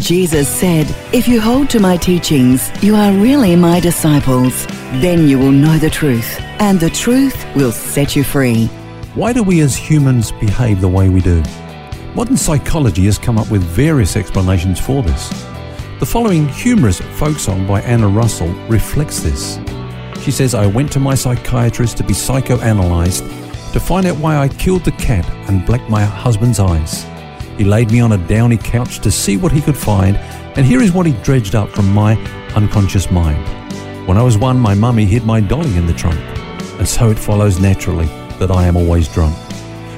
Jesus said, If you hold to my teachings, you are really my disciples. Then you will know the truth, and the truth will set you free. Why do we as humans behave the way we do? Modern psychology has come up with various explanations for this. The following humorous folk song by Anna Russell reflects this. She says, I went to my psychiatrist to be psychoanalyzed to find out why I killed the cat and blacked my husband's eyes. He laid me on a downy couch to see what he could find, and here is what he dredged up from my unconscious mind. When I was one, my mummy hid my dolly in the trunk, and so it follows naturally that I am always drunk.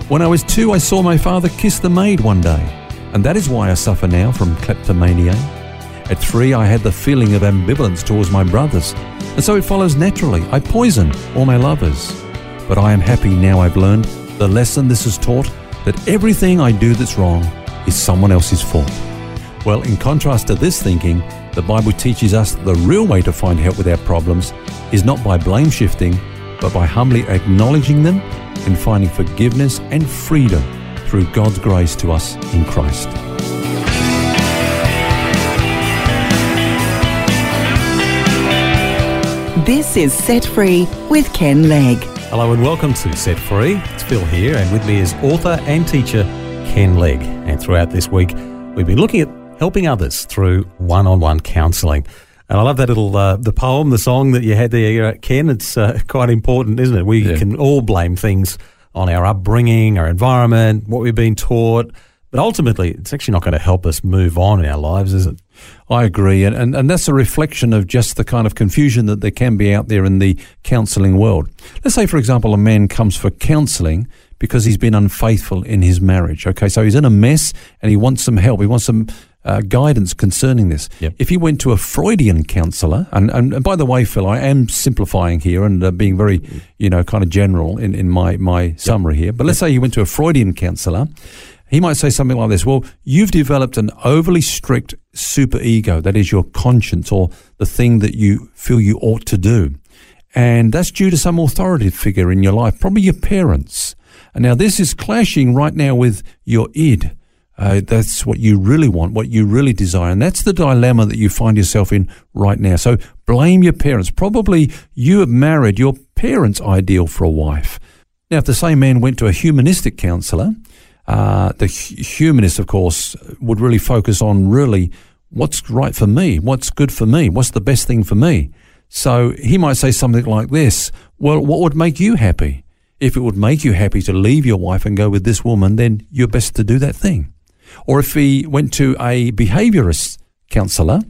When I was two, I saw my father kiss the maid one day, and that is why I suffer now from kleptomania. At three, I had the feeling of ambivalence towards my brothers, and so it follows naturally I poison all my lovers. But I am happy now I've learned the lesson this has taught that everything I do that's wrong is someone else's fault. Well, in contrast to this thinking, the Bible teaches us that the real way to find help with our problems is not by blame shifting, but by humbly acknowledging them and finding forgiveness and freedom through God's grace to us in Christ. This is Set Free with Ken Legg. Hello and welcome to Set Free. It's Phil here, and with me is author and teacher Ken Legg. And throughout this week, we've been looking at helping others through one-on-one counselling. And I love that little uh, the poem, the song that you had there, uh, Ken. It's uh, quite important, isn't it? We Yeah. can all blame things on our upbringing, our environment, what we've been taught, but ultimately, it's actually not going to help us move on in our lives, is it? I agree, and, and, and that's a reflection of just the kind of confusion that there can be out there in the counselling world. Let's say, for example, a man comes for counselling because he's been unfaithful in his marriage. Okay, so he's in a mess and he wants some help. He wants some uh, guidance concerning this. Yep. If he went to a Freudian counsellor, and, and, and by the way, Phil, I am simplifying here and uh, being very, you know, kind of general in, in my, my summary here, but let's say he went to a Freudian counsellor he might say something like this Well, you've developed an overly strict super ego, that is your conscience or the thing that you feel you ought to do. And that's due to some authoritative figure in your life, probably your parents. Now this is clashing right now with your id. Uh, that's what you really want, what you really desire. And that's the dilemma that you find yourself in right now. So blame your parents. Probably you have married your parents' ideal for a wife. Now, if the same man went to a humanistic counsellor, uh, the hu- humanist, of course, would really focus on really what's right for me, what's good for me, what's the best thing for me. So he might say something like this Well, what would make you happy? If it would make you happy to leave your wife and go with this woman, then you're best to do that thing. Or if he went to a behaviorist counselor,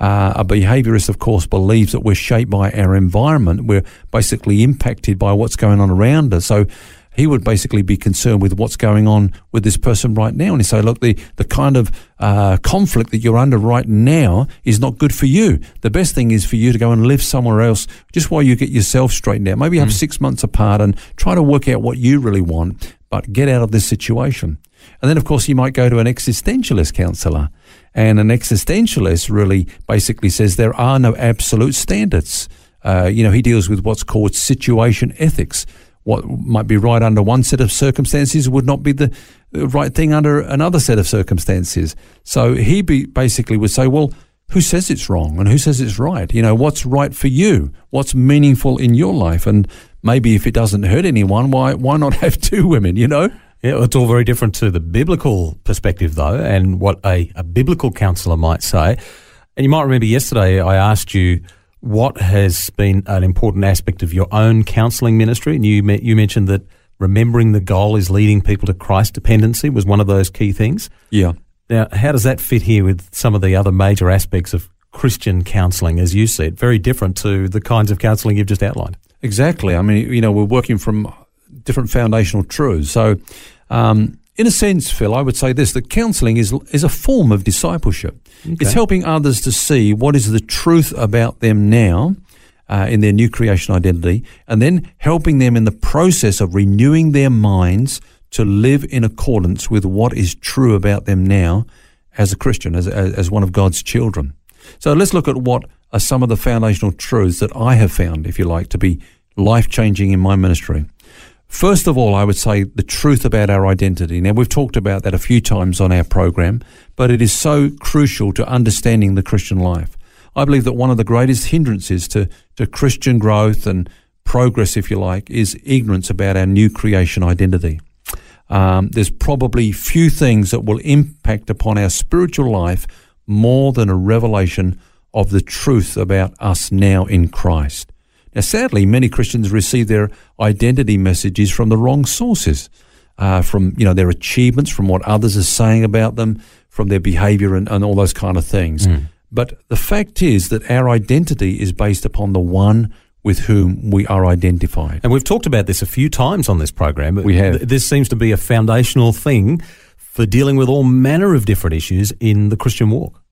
uh, a behaviorist, of course, believes that we're shaped by our environment. We're basically impacted by what's going on around us. So he would basically be concerned with what's going on with this person right now. And he say, look, the, the kind of uh, conflict that you're under right now is not good for you. The best thing is for you to go and live somewhere else just while you get yourself straightened out. Maybe have six months apart and try to work out what you really want, but get out of this situation. And then, of course, you might go to an existentialist counselor. And an existentialist really basically says there are no absolute standards. Uh, you know, he deals with what's called situation ethics. What might be right under one set of circumstances would not be the the right thing under another set of circumstances. So he basically would say, well, who says it's wrong and who says it's right? You know, what's right for you? What's meaningful in your life? And maybe if it doesn't hurt anyone, why why not have two women? You know. Yeah, it's all very different to the biblical perspective, though, and what a, a biblical counsellor might say. And you might remember yesterday I asked you what has been an important aspect of your own counselling ministry, and you you mentioned that remembering the goal is leading people to Christ dependency was one of those key things. Yeah. Now, how does that fit here with some of the other major aspects of Christian counselling, as you see it? Very different to the kinds of counselling you've just outlined. Exactly. I mean, you know, we're working from different foundational truths. So, um, in a sense, Phil, I would say this: that counselling is is a form of discipleship. It's helping others to see what is the truth about them now, uh, in their new creation identity, and then helping them in the process of renewing their minds to live in accordance with what is true about them now as a Christian, as, as, as one of God's children. So let's look at what are some of the foundational truths that I have found, if you like, to be life changing in my ministry. First of all, I would say the truth about our identity. Now, we've talked about that a few times on our program, but it is so crucial to understanding the Christian life. I believe that one of the greatest hindrances to, to Christian growth and progress, if you like, is ignorance about our new creation identity. Um, there's probably few things that will impact upon our spiritual life more than a revelation of the truth about us now in Christ. Now, sadly, many Christians receive their identity messages from the wrong sources, uh, from you know their achievements, from what others are saying about them, from their behaviour, and, and all those kind of things. Mm. But the fact is that our identity is based upon the one with whom we are identified. And we've talked about this a few times on this program. We have. This seems to be a foundational thing for dealing with all manner of different issues in the Christian walk.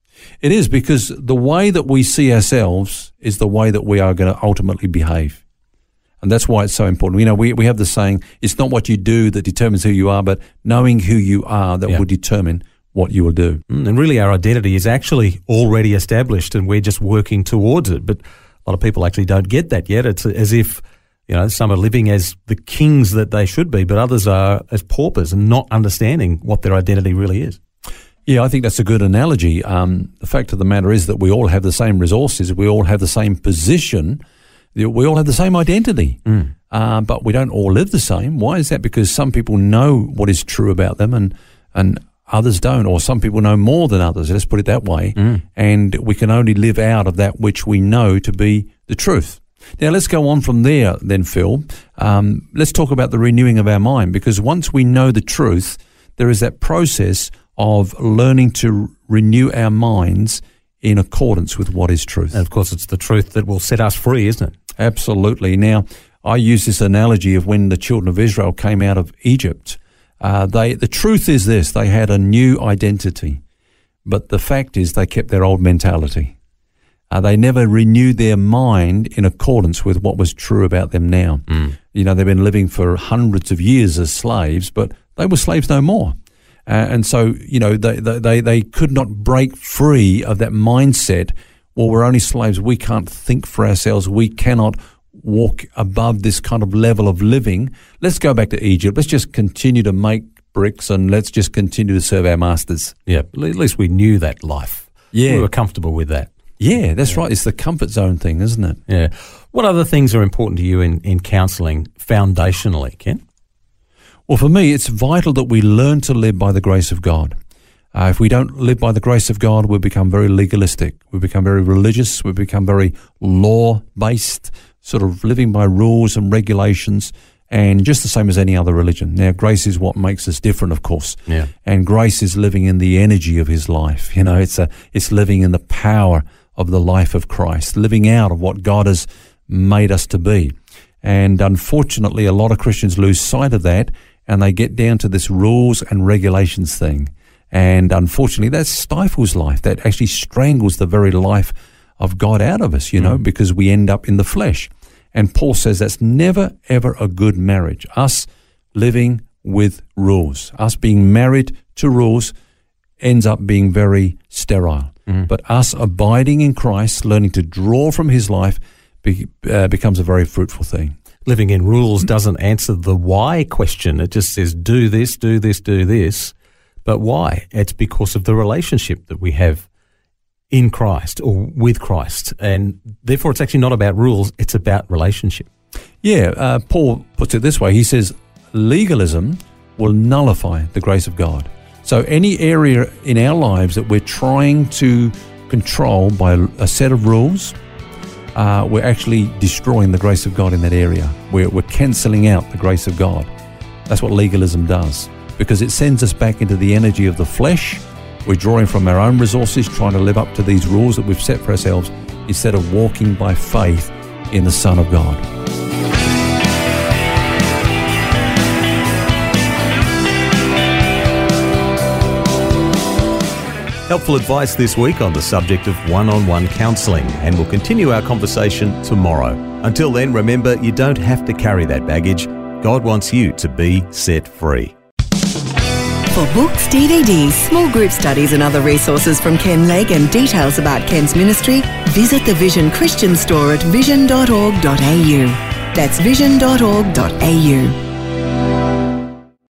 It is because the way that we see ourselves is the way that we are going to ultimately behave. And that's why it's so important. You know, we, we have the saying, it's not what you do that determines who you are, but knowing who you are that yeah. will determine what you will do. Mm, and really, our identity is actually already established and we're just working towards it. But a lot of people actually don't get that yet. It's as if, you know, some are living as the kings that they should be, but others are as paupers and not understanding what their identity really is. Yeah, I think that's a good analogy. Um, the fact of the matter is that we all have the same resources, we all have the same position, we all have the same identity, mm. uh, but we don't all live the same. Why is that? Because some people know what is true about them, and and others don't, or some people know more than others. Let's put it that way, mm. and we can only live out of that which we know to be the truth. Now let's go on from there, then, Phil. Um, let's talk about the renewing of our mind, because once we know the truth, there is that process of learning to renew our minds in accordance with what is truth. And of course, it's the truth that will set us free, isn't it? Absolutely. Now, I use this analogy of when the children of Israel came out of Egypt. Uh, they, the truth is this: they had a new identity, but the fact is they kept their old mentality. Uh, they never renewed their mind in accordance with what was true about them now. Mm. You know, they've been living for hundreds of years as slaves, but they were slaves no more. Uh, and so, you know, they, they, they could not break free of that mindset. Well, we're only slaves. We can't think for ourselves. We cannot walk above this kind of level of living. Let's go back to Egypt. Let's just continue to make bricks and let's just continue to serve our masters. Yeah, at least we knew that life. Yeah. We were comfortable with that. Yeah, that's yeah. right. It's the comfort zone thing, isn't it? Yeah. What other things are important to you in, in counselling foundationally, Ken? Well, for me, it's vital that we learn to live by the grace of God. Uh, if we don't live by the grace of God, we become very legalistic. We become very religious. We become very law based, sort of living by rules and regulations, and just the same as any other religion. Now, grace is what makes us different, of course. Yeah. And grace is living in the energy of His life. You know, it's a it's living in the power of the life of Christ, living out of what God has made us to be. And unfortunately, a lot of Christians lose sight of that and they get down to this rules and regulations thing. And unfortunately, that stifles life. That actually strangles the very life of God out of us, you know, mm. because we end up in the flesh. And Paul says that's never, ever a good marriage. Us living with rules, us being married to rules ends up being very sterile. Mm. But us abiding in Christ, learning to draw from his life, be, uh, becomes a very fruitful thing living in rules doesn't answer the why question. It just says, do this, do this, do this. But why? It's because of the relationship that we have in Christ or with Christ. And therefore, it's actually not about rules, it's about relationship. Yeah, uh, Paul puts it this way he says, legalism will nullify the grace of God. So, any area in our lives that we're trying to control by a set of rules, uh, we're actually destroying the grace of God in that area. We're, we're cancelling out the grace of God. That's what legalism does because it sends us back into the energy of the flesh. We're drawing from our own resources, trying to live up to these rules that we've set for ourselves instead of walking by faith in the Son of God. Helpful advice this week on the subject of one on one counselling, and we'll continue our conversation tomorrow. Until then, remember you don't have to carry that baggage. God wants you to be set free. For books, DVDs, small group studies, and other resources from Ken Legg and details about Ken's ministry, visit the Vision Christian store at vision.org.au. That's vision.org.au.